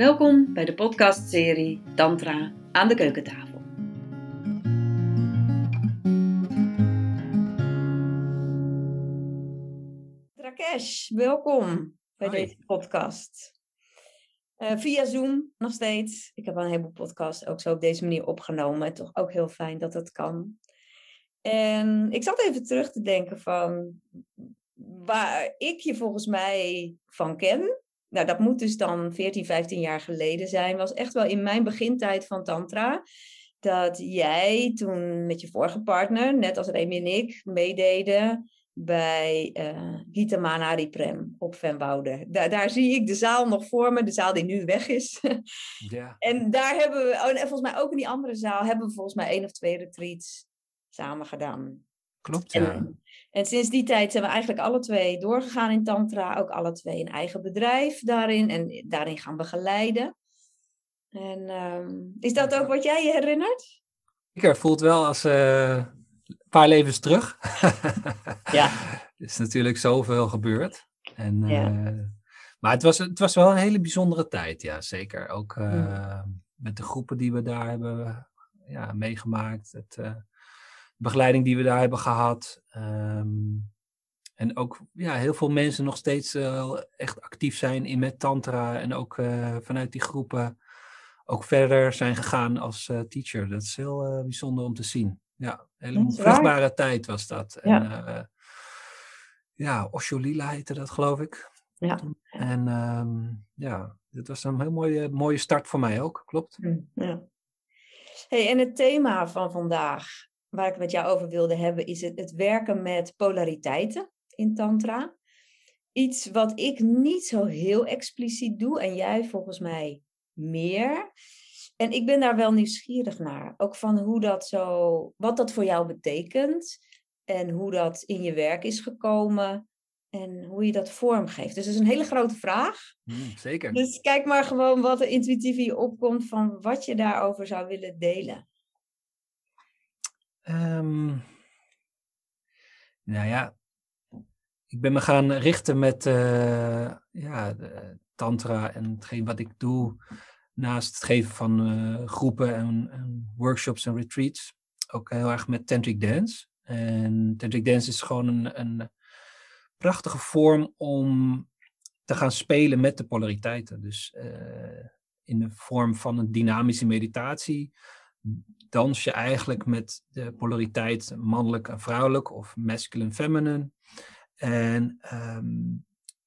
Welkom bij de podcastserie Tantra aan de keukentafel. Rakesh, welkom bij Hoi. deze podcast. Eh, via Zoom nog steeds. Ik heb al een heleboel podcasts ook zo op deze manier opgenomen. Toch ook heel fijn dat dat kan. En ik zat even terug te denken van waar ik je volgens mij van ken. Nou, dat moet dus dan 14, 15 jaar geleden zijn. Was echt wel in mijn begintijd van Tantra. Dat jij toen met je vorige partner, net als Remy en ik, meededen bij eh Gita Manari Prem op Venwoude. Daar, daar zie ik de zaal nog voor me, de zaal die nu weg is. Ja. En daar hebben we, oh, en volgens mij ook in die andere zaal, hebben we volgens mij één of twee retreats samen gedaan. Klopt, ja. En, en sinds die tijd zijn we eigenlijk alle twee doorgegaan in Tantra, ook alle twee een eigen bedrijf daarin en daarin gaan begeleiden. En ehm, is dat ook wat jij je herinnert? Ik voelt wel als eh, een paar levens terug. Ja. Er is natuurlijk zoveel gebeurd. En, Ja. eh, maar het was, het was wel een hele bijzondere tijd, ja, zeker. Ook eh, Mm. met de groepen die we daar hebben ja, meegemaakt. Het, begeleiding die we daar hebben gehad. ehm, en ook ja, heel veel mensen nog steeds eh, echt actief zijn in met tantra. En ook eh, vanuit die groepen ook verder zijn gegaan als eh, teacher. Dat is heel bijzonder om te zien. Ja, een hele waar. vruchtbare tijd was dat. En, Ja. eh, ja, Osho Lila heette dat, geloof ik. Ja. En ehm, ja, dit was een heel mooie, mooie start voor mij ook, klopt. Mm, ja. Hey, en het thema van vandaag, waar ik met jou over wilde hebben, is het, het werken met polariteiten in Tantra. Iets wat ik niet zo heel expliciet doe en jij volgens mij meer. En ik ben daar wel nieuwsgierig naar. Ook van hoe dat zo, wat dat voor jou betekent en hoe dat in je werk is gekomen en hoe je dat vormgeeft. Dus dat is een hele grote vraag. Mm, zeker. Dus kijk maar gewoon wat er intuïtief in je opkomt van wat je daarover zou willen delen. Ehm, nou ja, ik ben me gaan richten met eh, ja, tantra en hetgeen wat ik doe naast het geven van eh, groepen en, en workshops en retreats. Ook heel erg met tantric dance. En tantric dance is gewoon een, een prachtige vorm om te gaan spelen met de polariteiten. Dus eh, in de vorm van een dynamische meditatie dans je eigenlijk met de polariteit mannelijk en vrouwelijk of masculine feminine. En ehm,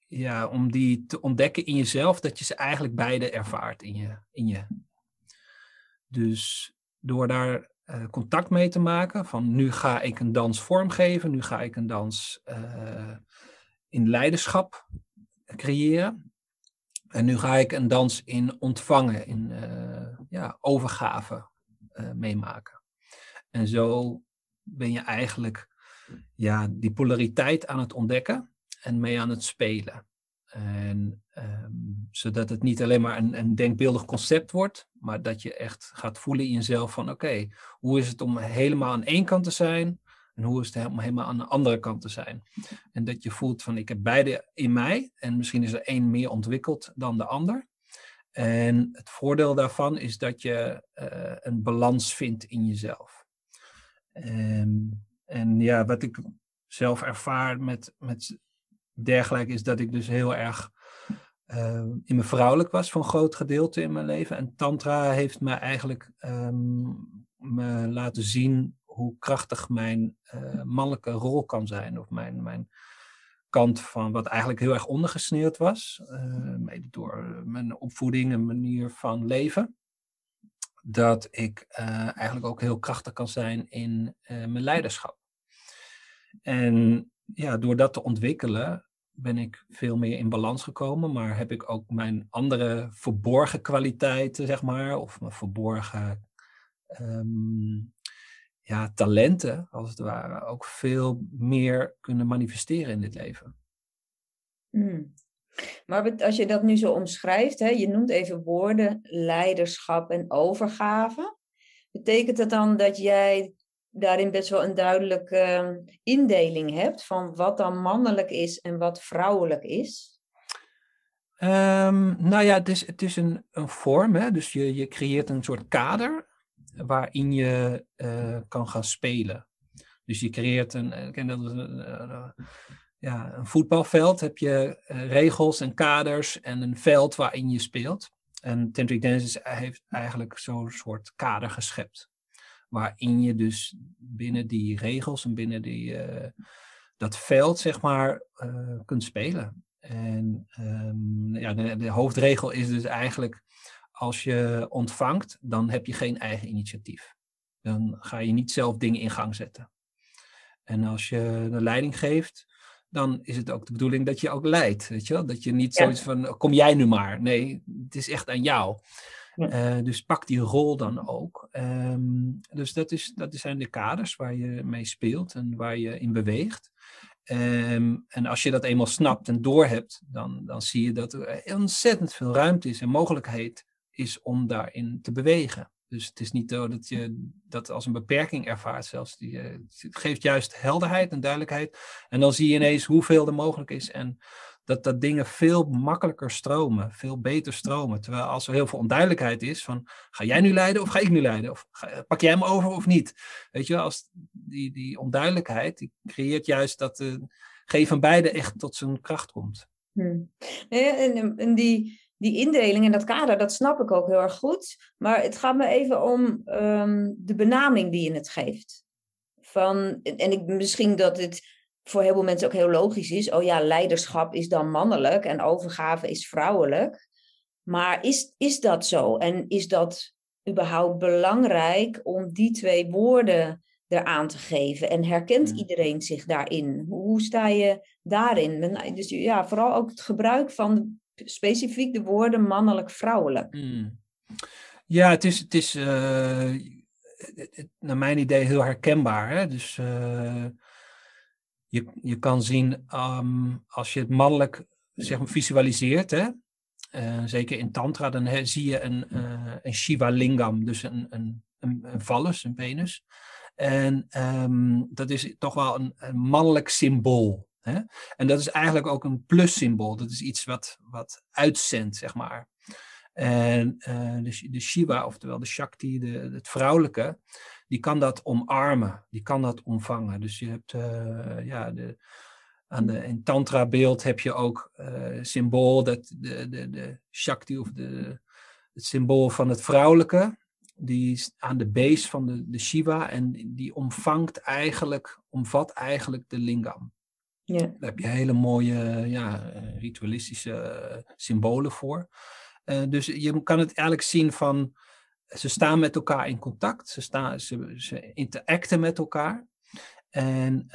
ja, om die te ontdekken in jezelf, dat je ze eigenlijk beide ervaart in je. In je. Dus door daar eh, contact mee te maken, van nu ga ik een dans vormgeven, nu ga ik een dans eh, in leiderschap creëren. En nu ga ik een dans in ontvangen, in eh, ja, overgave eh, meemaken. En zo ben je eigenlijk ja, die polariteit aan het ontdekken en mee aan het spelen. En, ehm, zodat het niet alleen maar een, een denkbeeldig concept wordt, maar dat je echt gaat voelen in jezelf van oké, hoe is het om helemaal aan één kant te zijn en hoe is het om helemaal aan de andere kant te zijn. En dat je voelt van ik heb beide in mij en misschien is er één meer ontwikkeld dan de ander. En het voordeel daarvan is dat je eh, een balans vindt in jezelf. Ehm, en ja, wat ik zelf ervaar met, met dergelijke is dat ik dus heel erg eh, in mijn vrouwelijk was voor een groot gedeelte in mijn leven. En Tantra heeft me eigenlijk ehm, me laten zien hoe krachtig mijn eh, mannelijke rol kan zijn. Of mijn, mijn kant van wat eigenlijk heel erg ondergesneeuwd was. eh, mede door mijn opvoeding en manier van leven. Dat ik eh, eigenlijk ook heel krachtig kan zijn in eh, mijn leiderschap. En ja, door dat te ontwikkelen ben ik veel meer in balans gekomen, maar heb ik ook mijn andere verborgen kwaliteiten, zeg maar, of mijn verborgen ehm, ja, talenten, als het ware, ook veel meer kunnen manifesteren in dit leven. Hmm. Maar als je dat nu zo omschrijft, hè, je noemt even woorden, leiderschap en overgave. Betekent dat dan dat jij daarin best wel een duidelijke eh, indeling hebt van wat dan mannelijk is en wat vrouwelijk is? Ehm, nou ja, het is, het is een, een vorm, hè? dus je, je creëert een soort kader waarin je uh, kan gaan spelen. Dus je creëert een, ik ken dat uh, ja, een voetbalveld, heb je regels en kaders en een veld waarin je speelt. En Tantric Dance heeft eigenlijk zo'n soort kader geschept. Waarin je dus binnen die regels en binnen die, dat veld, zeg maar, kunt spelen. En um, ja, de, hoofdregel is dus eigenlijk, als je ontvangt, dan heb je geen eigen initiatief. Dan ga je niet zelf dingen in gang zetten. En als je de leiding geeft, dan is het ook de bedoeling dat je ook leidt. Weet je wel? Dat je niet ja. zoiets van, kom jij nu maar. Nee, het is echt aan jou. Ja. Uh, dus pak die rol dan ook. Um, dus dat, is, dat zijn de kaders waar je mee speelt en waar je in beweegt. Um, en als je dat eenmaal snapt en doorhebt, dan, dan zie je dat er ontzettend veel ruimte is en mogelijkheid is om daarin te bewegen. Dus het is niet zo dat je dat als een beperking ervaart zelfs. Die, uh, het geeft juist helderheid en duidelijkheid. En dan zie je ineens hoeveel er mogelijk is. En dat, dat dingen veel makkelijker stromen, veel beter stromen. Terwijl als er heel veel onduidelijkheid is van, ga jij nu leiden of ga ik nu leiden? Of pak jij hem over of niet? Weet je als die, die onduidelijkheid, die creëert juist dat uh, geen van beide echt tot zijn kracht komt. Hmm. En, en die, die indeling en dat kader, dat snap ik ook heel erg goed. Maar het gaat me even om um, de benaming die je het geeft. Van, en ik, misschien dat het voor heel veel mensen ook heel logisch is. Oh ja, leiderschap is dan mannelijk en overgave is vrouwelijk. Maar is, is dat zo? En is dat überhaupt belangrijk om die twee woorden eraan te geven? En herkent hmm. iedereen zich daarin? Hoe sta je daarin? Dus ja, vooral ook het gebruik van specifiek de woorden mannelijk-vrouwelijk. Hmm. Ja, het is, het is uh, naar mijn idee heel herkenbaar. Hè? Dus uh, je, je kan zien um, als je het mannelijk zeg maar, visualiseert, hè? Uh, zeker in Tantra, dan zie je een, een Shiva lingam, dus een, een, een, vallus, een penis. En um, dat is toch wel een mannelijk symbool. En dat is eigenlijk ook een plus-symbool. Dat is iets wat, wat uitzendt, zeg maar. En uh, de, de Shiva, oftewel de Shakti, de, het vrouwelijke, die kan dat omarmen, die kan dat omvangen. Dus je hebt, uh, ja, de, aan de, in Tantra-beeld heb je ook uh, symbool, dat de, de, de Shakti of de, het symbool van het vrouwelijke, die is aan de base van de, de Shiva en die omvangt eigenlijk, omvat eigenlijk de lingam. Ja. Daar heb je hele mooie ja, ritualistische symbolen voor. Uh, dus je kan het eigenlijk zien van ze staan met elkaar in contact, ze, staan, ze, ze interacten met elkaar. En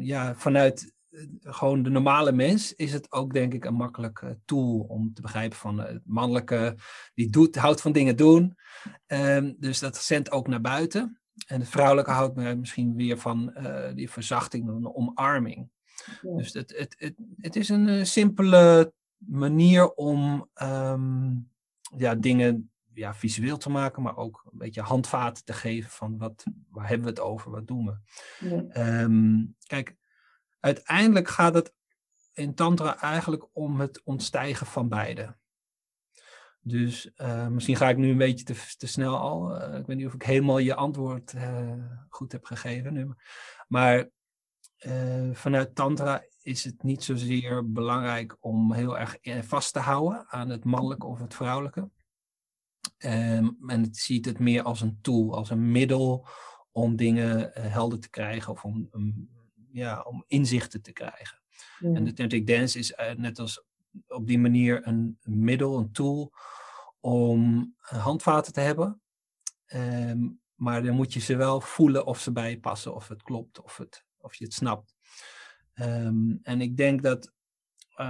ja, vanuit gewoon de normale mens is het ook denk ik een makkelijke tool om te begrijpen van het mannelijke, die doet, houdt van dingen doen. Um, dus dat zendt ook naar buiten. En het vrouwelijke houdt me misschien weer van die verzachting, een omarming. Ja. Dus het, het, het, het is een simpele manier om um, ja, dingen ja, visueel te maken, maar ook een beetje handvaten te geven van wat, waar hebben we het over, wat doen we. Ja. Um, kijk, uiteindelijk gaat het in Tantra eigenlijk om het ontstijgen van beide. Dus uh, misschien ga ik nu een beetje te, te snel al. Uh, ik weet niet of ik helemaal je antwoord uh, goed heb gegeven nu. Maar vanuit Tantra is het niet zozeer belangrijk om heel erg vast te houden aan het mannelijke of het vrouwelijke. Um, en het ziet het meer als een tool, als een middel om dingen uh, helder te krijgen of om, um, ja, om inzichten te krijgen. En de Tantric Dance is uh, net als op die manier een, middel, een tool om handvaten te hebben. Um, maar dan moet je ze wel voelen of ze bij je passen, of het klopt, of, het, of je het snapt. en ik denk dat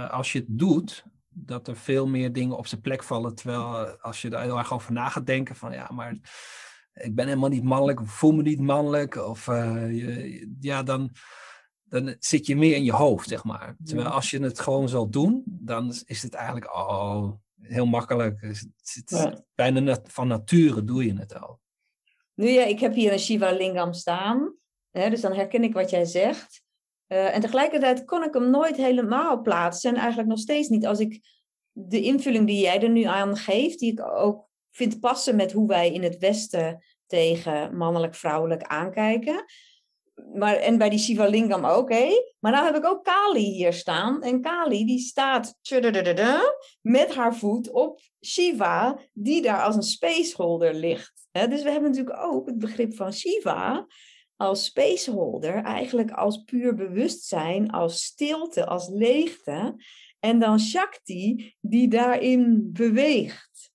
als je het doet, dat er veel meer dingen op zijn plek vallen. Terwijl eh, als je er heel erg over na gaat denken van ja, maar ik ben helemaal niet mannelijk, of voel me niet mannelijk. Of uh, je, ja, dan, dan zit je meer in je hoofd, zeg maar. Terwijl als je het gewoon zal doen, dan is het eigenlijk oh, heel makkelijk. Het, het, ja. Bijna nat, van nature doe je het al. Nu ja, ik heb hier een Shiva Lingam staan. Dus dan herken ik wat jij zegt. Uh, en tegelijkertijd kon ik hem nooit helemaal plaatsen. En eigenlijk nog steeds niet. Als ik de invulling die jij er nu aan geeft, die ik ook vind passen met hoe wij in het Westen tegen mannelijk-vrouwelijk aankijken. Maar, en bij die Shivalingam ook, hé. Maar nou heb ik ook Kali hier staan. En Kali die staat met haar voet op Shiva, die daar als een spaceholder ligt. dus we hebben natuurlijk ook het begrip van Shiva als spaceholder, eigenlijk als puur bewustzijn, als stilte, als leegte. En dan Shakti die daarin beweegt.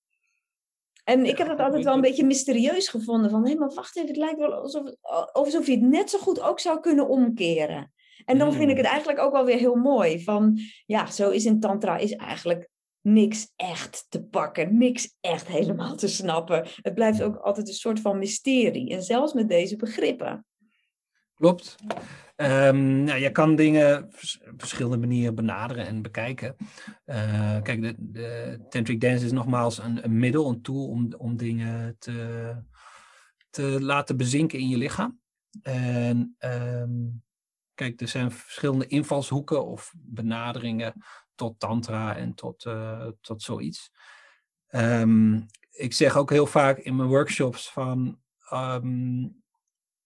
En ik heb dat altijd wel een beetje mysterieus gevonden. Van, hé, maar wacht even, het lijkt wel alsof, alsof je het net zo goed ook zou kunnen omkeren. En dan vind ik het hmm. eigenlijk ook wel weer heel mooi. Van, ja, zo is in tantra is eigenlijk niks echt te pakken. Niks echt helemaal te snappen. Het blijft ook altijd een soort van mysterie. En zelfs met deze begrippen. Klopt. Um, nou, je kan dingen op verschillende manieren benaderen en bekijken. Uh, kijk, de, de, tantric dance is nogmaals een, een, middel, een tool om, om dingen te, te laten bezinken in je lichaam. En um, kijk, er zijn verschillende invalshoeken of benaderingen tot tantra en tot, uh, tot zoiets. Um, ik zeg ook heel vaak in mijn workshops van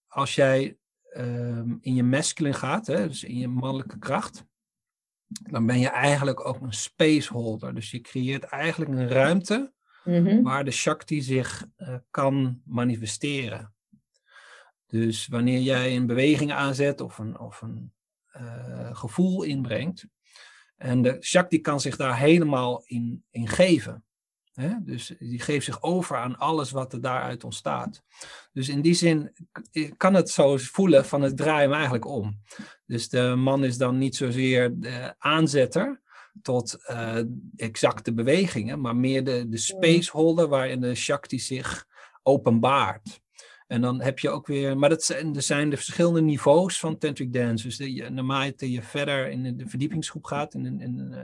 als jij Ehm, in je masculine gaat, hè, dus in je mannelijke kracht, dan ben je eigenlijk ook een spaceholder. Dus je creëert eigenlijk een ruimte mhm. waar de Shakti zich uh, kan manifesteren. Dus wanneer jij een beweging aanzet of een, of een uh, gevoel inbrengt, en de Shakti kan zich daar helemaal in, in geven. Dus die geeft zich over aan alles wat er daaruit ontstaat. Dus in die zin kan het zo voelen van het draai eigenlijk om. Dus de man is dan niet zozeer de aanzetter tot uh, exacte bewegingen, maar meer de, de spaceholder waarin de Shakti zich openbaart. En dan heb je ook weer, maar dat zijn, er zijn de verschillende niveaus van tantric dance. Dus de, naarmate je verder in de verdiepingsgroep gaat, in, in uh,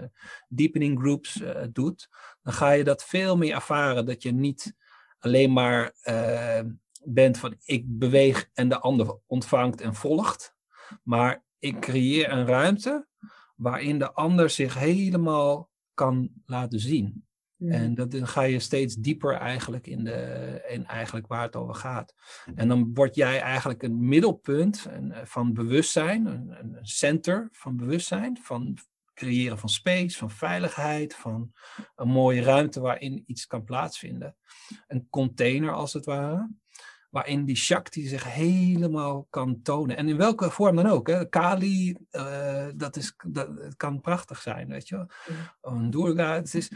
deepening groups uh, doet, dan ga je dat veel meer ervaren. Dat je niet alleen maar uh, bent van ik beweeg en de ander ontvangt en volgt. Maar ik creëer een ruimte waarin de ander zich helemaal kan laten zien. En dat, dan ga je steeds dieper eigenlijk in, de, in eigenlijk waar het over gaat. En dan word jij eigenlijk een middelpunt van bewustzijn, een, een center van bewustzijn, van creëren van space, van veiligheid, van een mooie ruimte waarin iets kan plaatsvinden. Een container als het ware, waarin die Shakti zich helemaal kan tonen. En in welke vorm dan ook. Hè? Kali, uh, dat, is, dat kan prachtig zijn, weet je wel. Een Durga, het is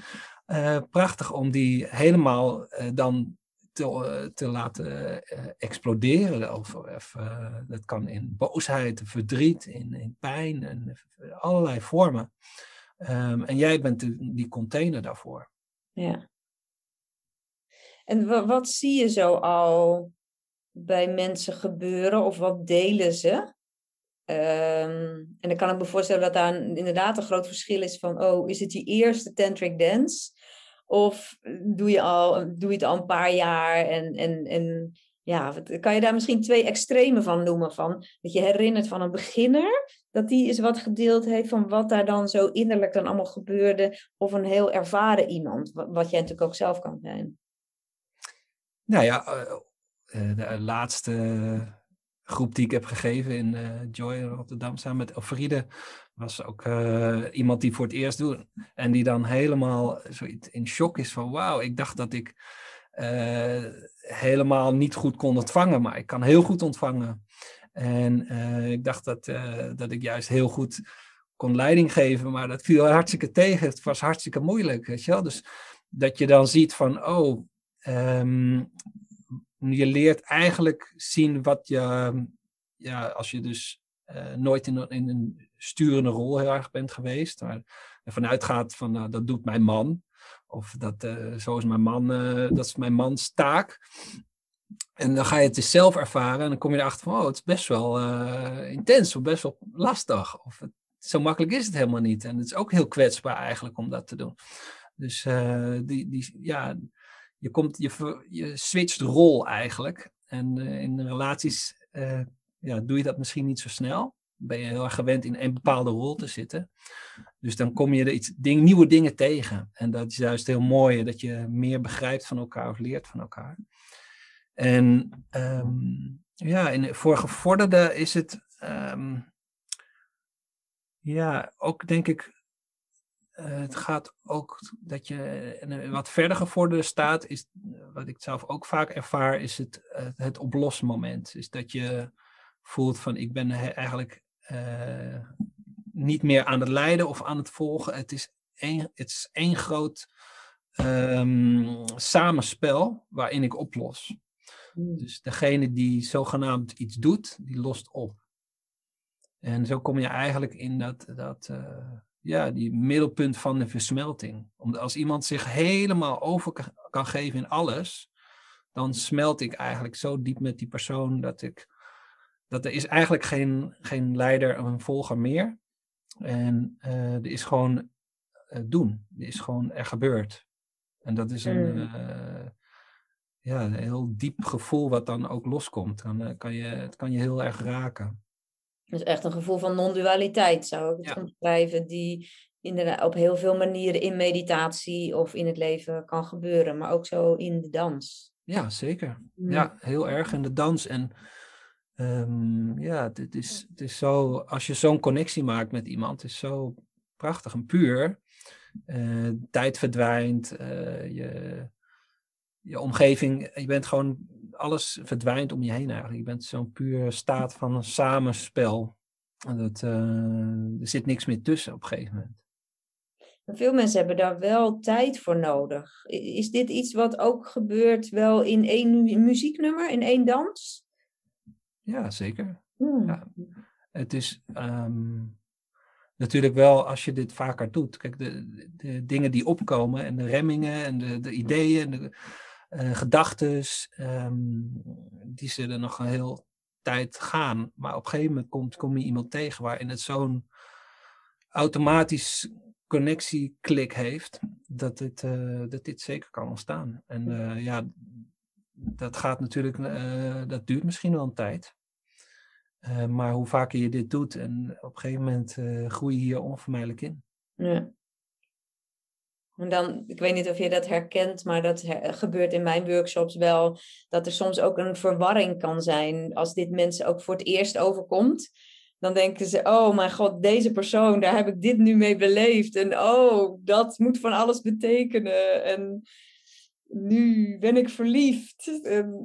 uh, prachtig om die helemaal uh, dan te, te laten exploderen. Of, of dat kan in boosheid, verdriet, in, in pijn, en allerlei vormen. Um, en jij bent die container daarvoor. Ja. En wat zie je zo al bij mensen gebeuren of wat delen ze? Um, en dan kan ik me voorstellen dat daar inderdaad een groot verschil is van, oh, is het je eerste tantric dance? Of doe je, al, doe je het al een paar jaar en, en, en ja, kan je daar misschien twee extremen van noemen? Van, dat je herinnert van een beginner, dat die eens wat gedeeld heeft van wat daar dan zo innerlijk dan allemaal gebeurde. Of een heel ervaren iemand, wat jij natuurlijk ook zelf kan zijn. Nou ja, eh, eh, de laatste groep die ik heb gegeven in uh, Joy Rotterdam samen met Elfriede was ook uh, iemand die voor het eerst doet en die dan helemaal zoiets in shock is van wauw, ik dacht dat ik uh, helemaal niet goed kon ontvangen, maar ik kan heel goed ontvangen. En ik dacht dat, dat ik juist heel goed kon leiding geven, maar dat viel hartstikke tegen. Het was hartstikke moeilijk, weet je wel. Dus dat je dan ziet van, oh, um, je leert eigenlijk zien wat je, ja, als je dus uh, nooit in, in, een sturende rol heel erg bent geweest, maar ervan uitgaat van nou, dat doet mijn man, of dat uh, zo is mijn man, uh, dat is mijn mans taak. En dan ga je het dus zelf ervaren en dan kom je erachter van, oh, het is best wel intens of best wel lastig. Of het, zo makkelijk is het helemaal niet. En het is ook heel kwetsbaar eigenlijk om dat te doen. Dus die, die, ja, je, komt, je, je switcht rol eigenlijk. En uh, in relaties uh, ja, doe je dat misschien niet zo snel. ben je heel erg gewend in een bepaalde rol te zitten. Dus dan kom je er iets, ding, nieuwe dingen tegen. En dat is juist heel mooi, dat je meer begrijpt van elkaar of leert van elkaar. En ehm, ja, in, voor gevorderden is het, ehm, ja, ook denk ik, het gaat ook dat je in wat verder gevorderde staat, is wat ik zelf ook vaak ervaar, is het, het oplosmoment. Is dat je voelt van ik ben eigenlijk uh, niet meer aan het leiden of aan het volgen. Het is één, het is één groot um, samenspel waarin ik oplos. Hmm. Dus degene die zogenaamd iets doet, die lost op. En zo kom je eigenlijk in dat, dat uh, ja, die middelpunt van de versmelting. Omdat als iemand zich helemaal over kan geven in alles, dan smelt ik eigenlijk zo diep met die persoon dat ik dat er is eigenlijk geen, geen leider of een volger meer. En uh, er is gewoon uh, doen. Er is gewoon er gebeurd. En dat is een, uh, ja, een heel diep gevoel wat dan ook loskomt. Dan kan je, het kan je heel erg raken. Dus echt een gevoel van non-dualiteit zou ik het ja. omschrijven, die inderdaad op heel veel manieren in meditatie of in het leven kan gebeuren, maar ook zo in de dans. Ja, zeker. Mm. Ja, heel erg in de dans. En um, ja, het is, het is zo, als je zo'n connectie maakt met iemand, is zo prachtig en puur. Uh, tijd verdwijnt, uh, je, je omgeving, je bent gewoon, alles verdwijnt om je heen eigenlijk. Je bent zo'n puur staat van een samenspel. En dat, uh, er zit niks meer tussen op een gegeven moment. Veel mensen hebben daar wel tijd voor nodig. Is dit iets wat ook gebeurt wel in één muzieknummer, in één dans? Ja, zeker. Hmm. Ja. Het is um, natuurlijk wel als je dit vaker doet. Kijk, de, de dingen die opkomen en de remmingen en de, de ideeën en de uh, gedachten, um, die zullen nog een heel tijd gaan. Maar op een gegeven moment komt, kom je iemand tegen waarin het zo'n automatisch connectieklik heeft, dat dit, uh, dat dit zeker kan ontstaan. En uh, ja, dat gaat natuurlijk, dat duurt misschien wel een tijd. Maar hoe vaker je dit doet en op een gegeven moment groei je hier onvermijdelijk in. Ja. En dan, ik weet niet of je dat herkent, maar dat gebeurt in mijn workshops wel, dat er soms ook een verwarring kan zijn als dit mensen ook voor het eerst overkomt. Dan denken ze, oh mijn god, deze persoon, daar heb ik dit nu mee beleefd. En oh, dat moet van alles betekenen. En nu ben ik verliefd. En,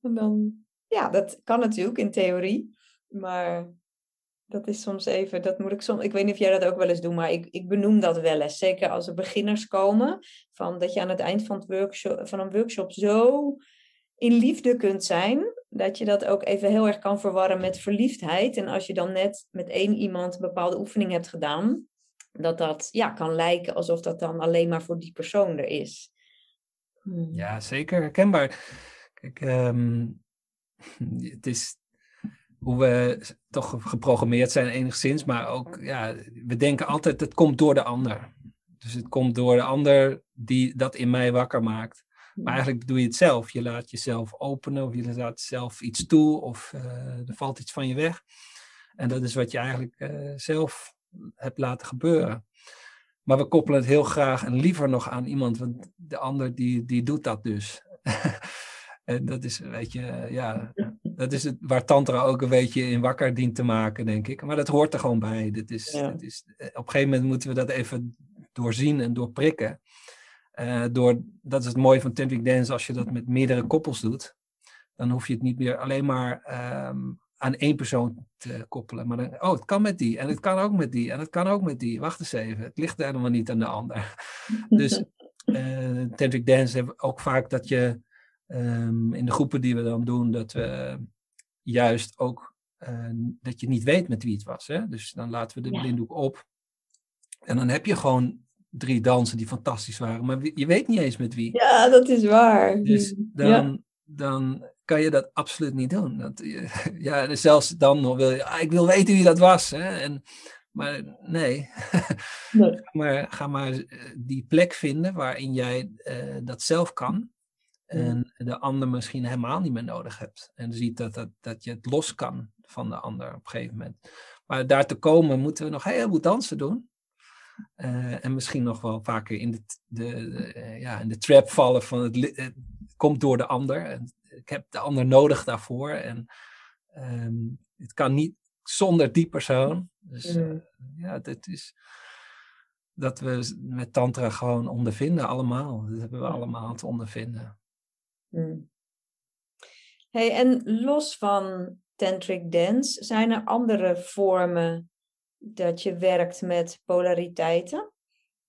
dan ja, dat kan natuurlijk in theorie. Maar dat is soms even, dat moet ik soms, ik weet niet of jij dat ook wel eens doet, maar ik, ik benoem dat wel eens. Zeker als er beginners komen, van dat je aan het eind van, het workshop, van een workshop zo in liefde kunt zijn, dat je dat ook even heel erg kan verwarren met verliefdheid. En als je dan net met één iemand een bepaalde oefening hebt gedaan, dat dat ja, kan lijken alsof dat dan alleen maar voor die persoon er is. Hmm. Ja, zeker herkenbaar. Kijk, um, het is hoe we toch geprogrammeerd zijn enigszins, maar ook, ja, we denken altijd het komt door de ander. Dus het komt door de ander die dat in mij wakker maakt. Maar eigenlijk doe je het zelf. Je laat jezelf openen of je laat zelf iets toe of uh, er valt iets van je weg. En dat is wat je eigenlijk uh, zelf hebt laten gebeuren. Maar we koppelen het heel graag en liever nog aan iemand, want de ander die, die doet dat dus. En dat is, weet je, ja, dat is het, waar Tantra ook een beetje in wakker dient te maken, denk ik. Maar dat hoort er gewoon bij. Dit is, ja. is, eh, op een gegeven moment moeten we dat even doorzien en doorprikken. Uh, door, dat is het mooie van Tantric Dance, als je dat met meerdere koppels doet, dan hoef je het niet meer alleen maar um, aan één persoon te koppelen. Maar dan, oh, het kan met die, en het kan ook met die, en het kan ook met die. Wacht eens even, het ligt helemaal niet aan de ander. dus uh, Tantric Dance hebben ook vaak dat je um, in de groepen die we dan doen, dat we juist ook uh, dat je niet weet met wie het was. Hè? Dus dan laten we de ja. blinddoek op. En dan heb je gewoon drie dansen die fantastisch waren, maar je weet niet eens met wie. Ja, dat is waar. Dus dan, ja. dan kan je dat absoluut niet doen. Dat, ja, zelfs dan wil je, ah, ik wil weten wie dat was. Hè? En, maar nee, maar, ga maar die plek vinden waarin jij uh, dat zelf kan. En de ander misschien helemaal niet meer nodig hebt. En ziet dat, dat, dat je het los kan van de ander op een gegeven moment. Maar daar te komen moeten we nog heel veel dansen doen. Uh, en misschien nog wel vaker in de, de, de uh, ja, in de trap vallen van het, het, komt door de ander. En ik heb de ander nodig daarvoor. En um, het kan niet zonder die persoon. Dus uh, ja, dit is dat we met tantra gewoon ondervinden allemaal. Dat hebben we allemaal te ondervinden. Hmm. Hey, en los van tantric dance, zijn er andere vormen dat je werkt met polariteiten?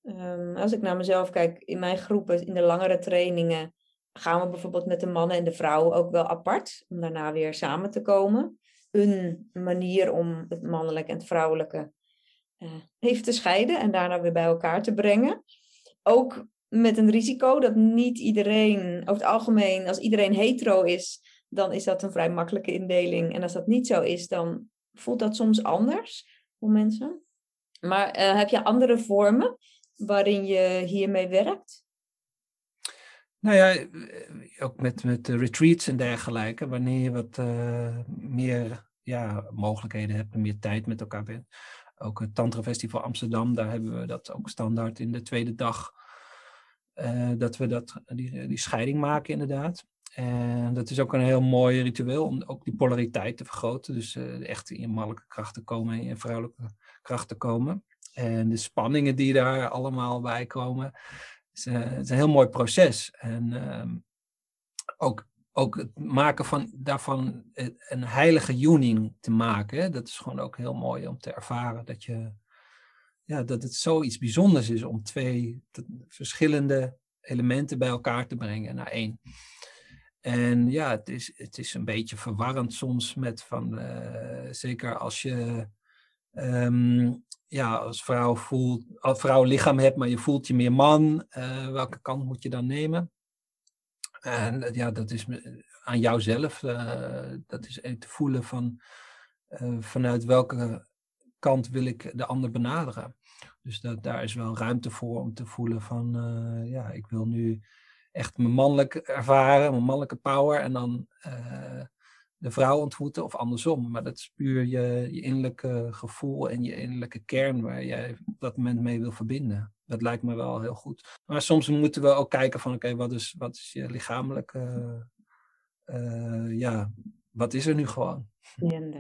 Um, als ik naar mezelf kijk, in mijn groepen, in de langere trainingen, gaan we bijvoorbeeld met de mannen en de vrouwen ook wel apart, om daarna weer samen te komen. Een manier om het mannelijke en het vrouwelijke uh, even te scheiden en daarna weer bij elkaar te brengen. Ook met een risico dat niet iedereen, over het algemeen, als iedereen hetero is, dan is dat een vrij makkelijke indeling. En als dat niet zo is, dan voelt dat soms anders voor mensen. Maar uh, heb je andere vormen waarin je hiermee werkt? Nou ja, eh, ook met, met retreats en dergelijke, wanneer je wat uh, meer ja, mogelijkheden hebt en meer tijd met elkaar bent. Ook het Tantra Festival Amsterdam, daar hebben we dat ook standaard in de tweede dag. Uh, dat we dat, die, die scheiding maken inderdaad. En dat is ook een heel mooi ritueel om ook die polariteit te vergroten. Dus uh, echt in mannelijke kracht te komen en in vrouwelijke kracht te komen. En de spanningen die daar allemaal bij komen. is, uh, het is een heel mooi proces. En uh, ook, ook het maken van daarvan een heilige uning te maken. Dat is gewoon ook heel mooi om te ervaren. Dat, je, ja, dat het zoiets bijzonders is om twee verschillende elementen bij elkaar te brengen naar één. En ja, het is, het is een beetje verwarrend soms met van, uh, zeker als je um, ja, als vrouw voelt, als vrouw lichaam hebt, maar je voelt je meer man, uh, welke kant moet je dan nemen? En ja, dat is aan jouzelf, uh, dat is te voelen van vanuit welke kant wil ik de ander benaderen. Dus dat, daar is wel ruimte voor om te voelen van, ja, ik wil nu echt mijn mannelijk ervaren, mijn mannelijke power en dan uh, de vrouw ontmoeten of andersom. Maar dat is puur je, je innerlijke gevoel en je innerlijke kern waar jij op dat moment mee wil verbinden. Dat lijkt me wel heel goed. Maar soms moeten we ook kijken van oké, wat, is, wat is je lichamelijke, uh, ja, wat is er nu gewoon?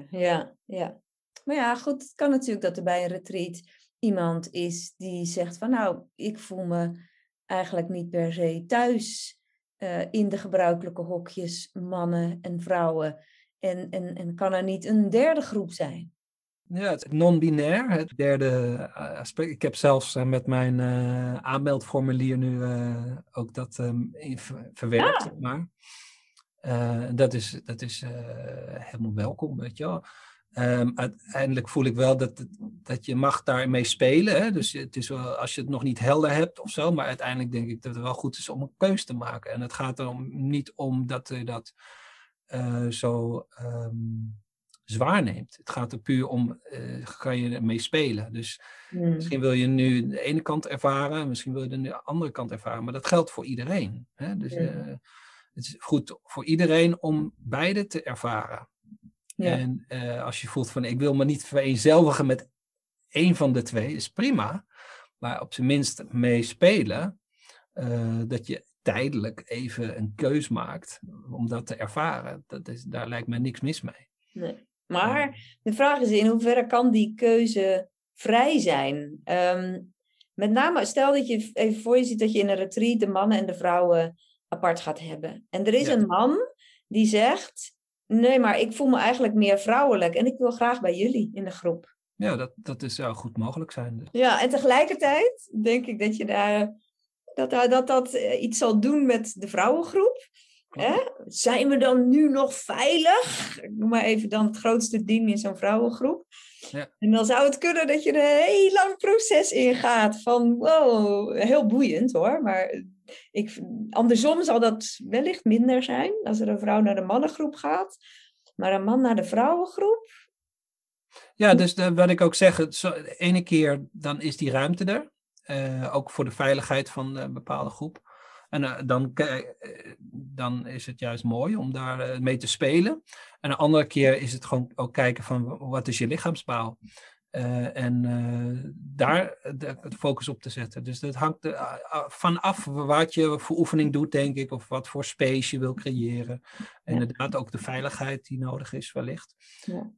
Ja, ja. Maar ja, goed, het kan natuurlijk dat er bij een retreat iemand is die zegt van nou, ik voel me eigenlijk niet per se thuis uh, in de gebruikelijke hokjes mannen en vrouwen. En, en, en kan er niet een derde groep zijn? Ja, het non-binair, het derde eh, aspect. Ik heb zelfs uh, met mijn uh, aanmeldformulier nu ook dat um, verwerkt. Ja. Maar dat is, dat is helemaal welkom, weet je wel. Um, uiteindelijk voel ik wel dat, dat je mag daarmee spelen. Hè? Dus het is wel, als je het nog niet helder hebt of zo. Maar uiteindelijk denk ik dat het wel goed is om een keus te maken. En het gaat erom niet om dat je dat uh, zo um, zwaar neemt. Het gaat er puur om, uh, kan je ermee spelen. Dus mm. misschien wil je nu de ene kant ervaren. Misschien wil je de andere kant ervaren. Maar dat geldt voor iedereen. Hè? Dus mm. uh, het is goed voor iedereen om beide te ervaren. Ja. En uh, als je voelt van ik wil me niet vereenzelvigen met één van de twee, is prima. Maar op zijn minst meespelen, uh, dat je tijdelijk even een keus maakt om dat te ervaren. Dat is, daar lijkt me niks mis mee. Nee. Maar de vraag is in hoeverre kan die keuze vrij zijn? Um, met name, stel dat je even voor je ziet dat je in een retreat de mannen en de vrouwen apart gaat hebben. En er is ja. een man die zegt, Nee, maar ik voel me eigenlijk meer vrouwelijk en ik wil graag bij jullie in de groep. Ja, dat, dat is, zou goed mogelijk zijn. Dus. Ja, en tegelijkertijd denk ik dat je daar, dat, dat, dat eh, iets zal doen met de vrouwengroep. Hè? Zijn we dan nu nog veilig? Ik noem maar even dan het grootste team in zo'n vrouwengroep. Ja. En dan zou het kunnen dat je een heel lang proces ingaat van wow, heel boeiend hoor, maar ik, andersom zal dat wellicht minder zijn als er een vrouw naar de mannengroep gaat, maar een man naar de vrouwengroep. Ja, dus de, wat ik ook zeg, de ene keer dan is die ruimte er, uh, ook voor de veiligheid van een bepaalde groep. En dan, dan is het juist mooi om daar mee te spelen. En een andere keer is het gewoon ook kijken van wat is je lichaamsbouw. Uh, en uh, daar de, de, focus op te zetten. Dus dat hangt er uh, vanaf wat je voor oefening doet, denk ik, of wat voor space je wil creëren. En ja. inderdaad ook de veiligheid die nodig is, wellicht, ja.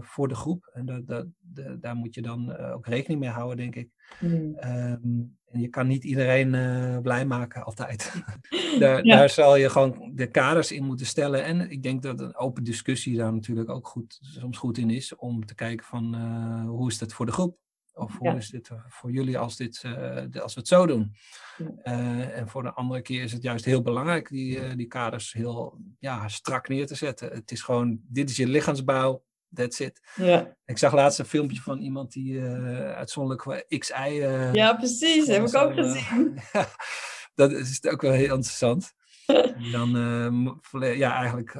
voor de groep. En dat, dat, de, daar moet je dan ook rekening mee houden, denk ik. Mm. Um, en je kan niet iedereen uh, blij maken, altijd. daar, ja. daar, zal je gewoon de kaders in moeten stellen. En ik denk dat een open discussie daar natuurlijk ook goed, soms goed in is. Om te kijken van uh, hoe is dat voor de groep? Of hoe ja. is dit voor jullie als, dit, uh, als we het zo doen? en voor de andere keer is het juist heel belangrijk die, die kaders heel ja, strak neer te zetten. Het is gewoon, dit is je lichaamsbouw That's it. Ja. Ik zag laatst een filmpje van iemand die uitzonderlijk XI. Ja, precies. Heb ik ook gezien. dat is ook wel heel interessant. dan uh, ja, eigenlijk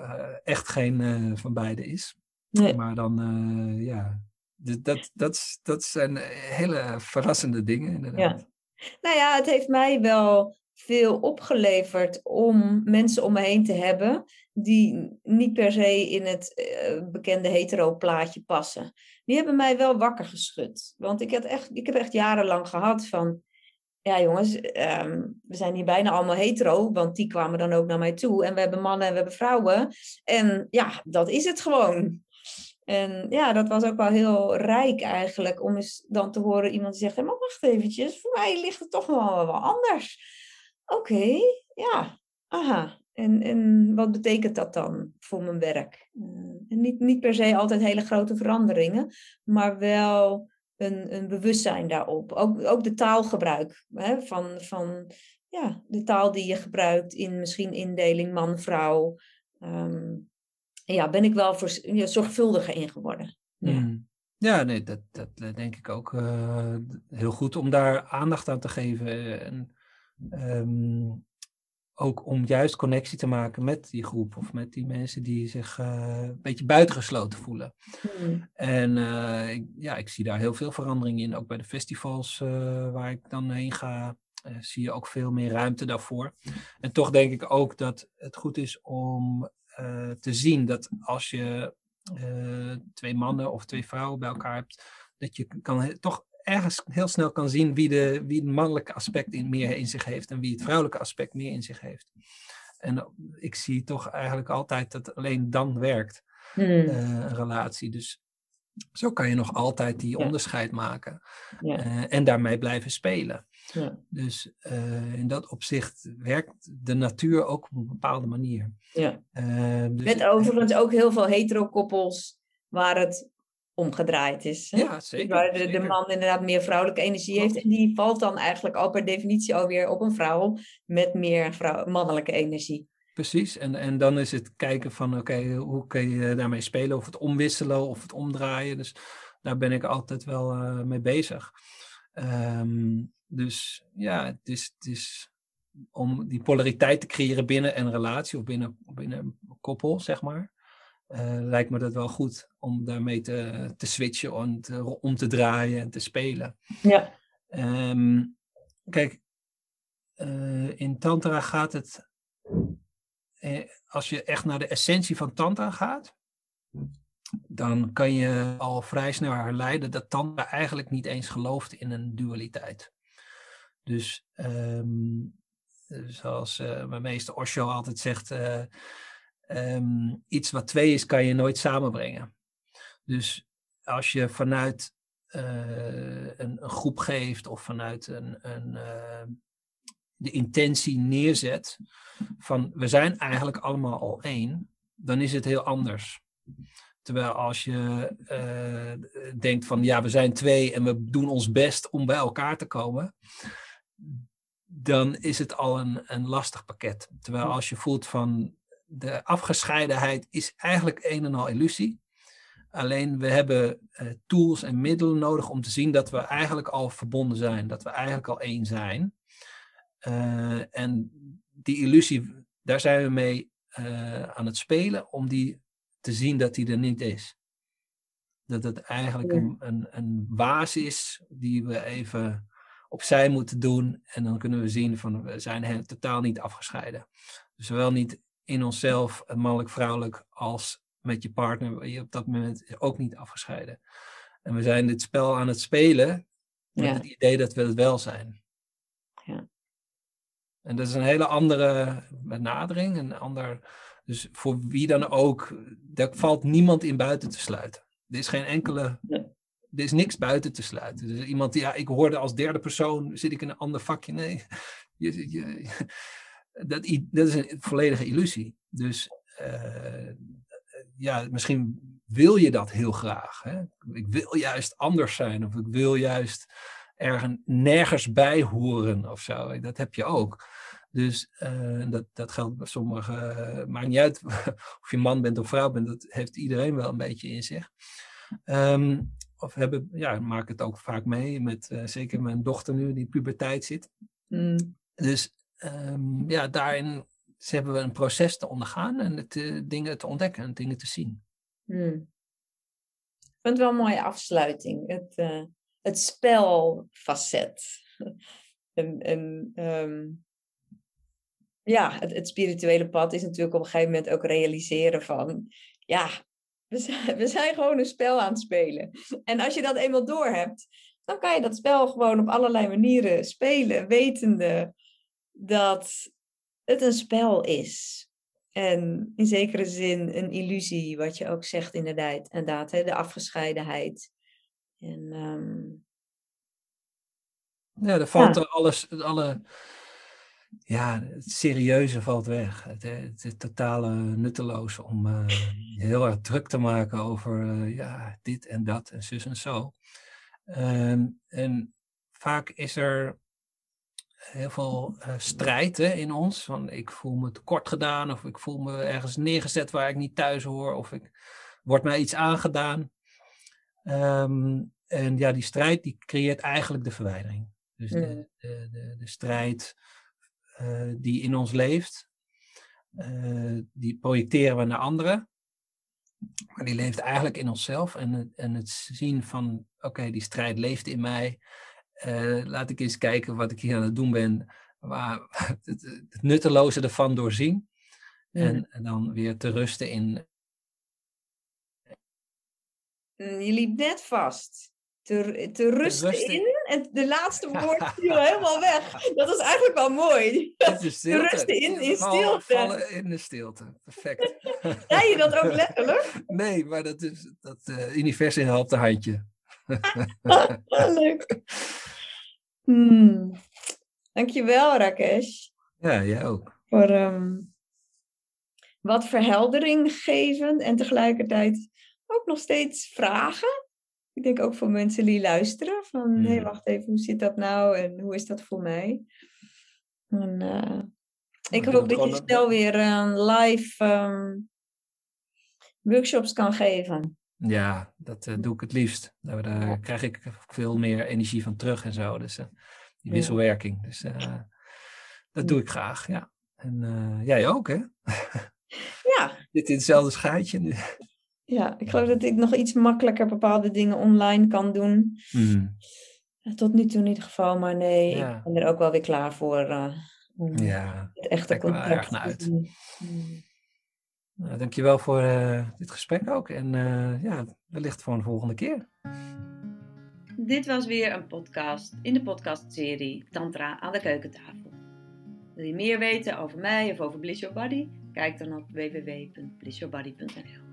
echt geen van beide is. Nee. Maar dan, ja, dat, dat, dat zijn hele verrassende dingen inderdaad. Ja. Nou ja, het heeft mij wel veel opgeleverd om mensen om me heen te hebben die niet per se in het uh, bekende hetero-plaatje passen. Die hebben mij wel wakker geschud. Want ik, had echt, ik heb echt jarenlang gehad van, ja jongens, um, we zijn hier bijna allemaal hetero, want die kwamen dan ook naar mij toe. En we hebben mannen en we hebben vrouwen. En ja, dat is het gewoon. En ja, dat was ook wel heel rijk eigenlijk, om eens dan te horen iemand die zegt, hey, maar wacht eventjes, voor mij ligt het toch wel wel anders. Oké, ja, aha. En, en wat betekent dat dan voor mijn werk? Uh, niet, niet per se altijd hele grote veranderingen, maar wel een, een bewustzijn daarop. Ook, ook de taalgebruik hè, van, van ja, de taal die je gebruikt in misschien indeling man-vrouw. Um, ja, ben ik wel voor, ja, zorgvuldiger in geworden. Ja. Mm. Ja, nee, dat, dat denk ik ook uh, heel goed om daar aandacht aan te geven. En, um, ook om juist connectie te maken met die groep of met die mensen die zich uh, een beetje buitengesloten voelen. Mm. En uh, ik, ja, ik zie daar heel veel verandering in. Ook bij de festivals waar ik dan heen ga, zie je ook veel meer ruimte daarvoor. En toch denk ik ook dat het goed is om te zien dat als je twee mannen of twee vrouwen bij elkaar hebt, dat je kan toch ergens heel snel kan zien wie, de, wie het mannelijke aspect in, meer in zich heeft en wie het vrouwelijke aspect meer in zich heeft. En ik zie toch eigenlijk altijd dat alleen dan werkt hmm. uh, een relatie. Dus zo kan je nog altijd die Ja. onderscheid maken Ja. eh, en daarmee blijven spelen. Ja. Dus eh, in dat opzicht werkt de natuur ook op een bepaalde manier. Ja. Eh, dus Met overigens ook heel veel hetero-koppels waar het omgedraaid is. Hè? Ja, zeker. Waar de, de man inderdaad meer vrouwelijke energie heeft. En die valt dan eigenlijk al per definitie alweer op een vrouw met meer vrouw, mannelijke energie. Precies, en, en dan is het kijken van oké, hoe kun je daarmee spelen, of het omwisselen of het omdraaien. Dus daar ben ik altijd wel eh, mee bezig. Ehm, dus ja, het is, het is om die polariteit te creëren binnen een relatie of binnen, binnen een koppel, zeg maar. eh, lijkt me dat wel goed om daarmee te, te switchen en te, om te draaien en te spelen. Ja. Ehm, kijk, eh, in Tantra gaat het. eh, als je echt naar de essentie van Tantra gaat, dan kan je al vrij snel herleiden dat Tantra eigenlijk niet eens gelooft in een dualiteit. Dus, ehm, zoals eh, mijn meester Osho altijd zegt, eh, ehm, iets wat twee is, kan je nooit samenbrengen. Dus als je vanuit eh, een, een groep geeft of vanuit een, een, de intentie neerzet van we zijn eigenlijk allemaal al één, dan is het heel anders. Terwijl als je denkt van ja, we zijn twee en we doen ons best om bij elkaar te komen, dan is het al een, een lastig pakket. Terwijl als je voelt van de afgescheidenheid is eigenlijk een en al illusie. Alleen we hebben eh, tools en middelen nodig om te zien dat we eigenlijk al verbonden zijn, dat we eigenlijk al één zijn. Eh, en die illusie, daar zijn we mee eh, aan het spelen om die te zien dat die er niet is. Dat het eigenlijk Ja. een, een, een waas is die we even opzij moeten doen. En dan kunnen we zien van we zijn totaal niet afgescheiden. Dus zowel niet in onszelf, mannelijk-vrouwelijk, als met je partner, je op dat moment ook niet afgescheiden. En we zijn dit spel aan het spelen met het idee dat we het wel zijn. Ja. En dat is een hele andere benadering, een ander. Dus voor wie dan ook, daar valt niemand in buiten te sluiten. Er is geen enkele. Er is niks buiten te sluiten. Dus iemand die, ja, ik hoorde als derde persoon, zit ik in een ander vakje. Nee, je, je, dat, dat is een volledige illusie. Dus uh, ja, misschien wil je dat heel graag. Hè? Ik wil juist anders zijn, of ik wil juist ergens nergens bij horen of zo. Dat heb je ook. Dus uh, dat, dat geldt bij sommigen. Uh, maakt niet uit of je man bent of vrouw bent, dat heeft iedereen wel een beetje in zich. Um, of hebben, ja, maak het ook vaak mee met uh, zeker mijn dochter nu, die puberteit zit. Mm. Dus um, ja, daarin hebben we een proces te ondergaan en het, dingen te ontdekken en dingen te zien. Mm. Ik vind het wel een mooie afsluiting. Het, het spelfacet. en, en um, ja, het, het, spirituele pad is natuurlijk op een gegeven moment ook realiseren van, ja, we zijn, we zijn gewoon een spel aan het spelen. En als je dat eenmaal doorhebt, dan kan je dat spel gewoon op allerlei manieren spelen, wetende dat het een spel is. En in zekere zin een illusie, wat je ook zegt inderdaad, inderdaad hè, de afgescheidenheid. En, um... Ja, er valt ja. alles, alle, ja, het serieuze valt weg. Het, het, het totale nutteloos om uh, heel erg druk te maken over uh, ja, dit en dat en zus en zo. Um, en vaak is er heel veel uh, strijd hè, in ons. Van ik voel me tekort gedaan of ik voel me ergens neergezet waar ik niet thuis hoor of ik wordt mij iets aangedaan. Um, en ja, die strijd die creëert eigenlijk de verwijdering. Dus de, de, de, de strijd uh, die in ons leeft, uh, die projecteren we naar anderen. Maar die leeft eigenlijk in onszelf. En het, en het zien van, oké, okay, die strijd leeft in mij. Uh, laat ik eens kijken wat ik hier aan het doen ben. Waar, het, het nutteloze ervan doorzien. Mm. En, en dan weer te rusten in. Je liep net vast te, te rusten, rusten in. En de laatste woord viel helemaal weg. Dat is eigenlijk wel mooi. Te rusten in, in stilte. Vallen in de stilte. Perfect. Zei je dat ook letterlijk? Nee, maar dat is dat uh, universum helpt een handje. Leuk. Hmm. Dankjewel, Rakesh. Ja, jij ook. Voor um, wat verheldering geven en tegelijkertijd ook nog steeds vragen ik denk ook voor mensen die luisteren, van hé, hey, mm. wacht even, hoe zit dat nou en hoe is dat voor mij? En, uh, ik hoop dat je snel weer een live um, workshops kan geven. Ja, dat uh, doe ik het liefst. Daar, daar krijg ik veel meer energie van terug en zo. Dus uh, die wisselwerking. Dus dat doe ik graag, ja. En jij ook, hè? Ja. Dit in hetzelfde schuitje nu. Ja, ik geloof dat ik nog iets makkelijker bepaalde dingen online kan doen. Hmm. Tot nu toe in ieder geval, maar nee, ja. ik ben er ook wel weer klaar voor. Uh, ja, het echte contact. Er erg naar uit. Hmm. Nou, dankjewel voor uh, dit gesprek ook. En uh, ja, wellicht voor een volgende keer. Dit was weer een podcast in de podcastserie Tantra aan de keukentafel. Wil je meer weten over mij of over Bliss Your Body? Kijk dan op www.blissyourbody.nl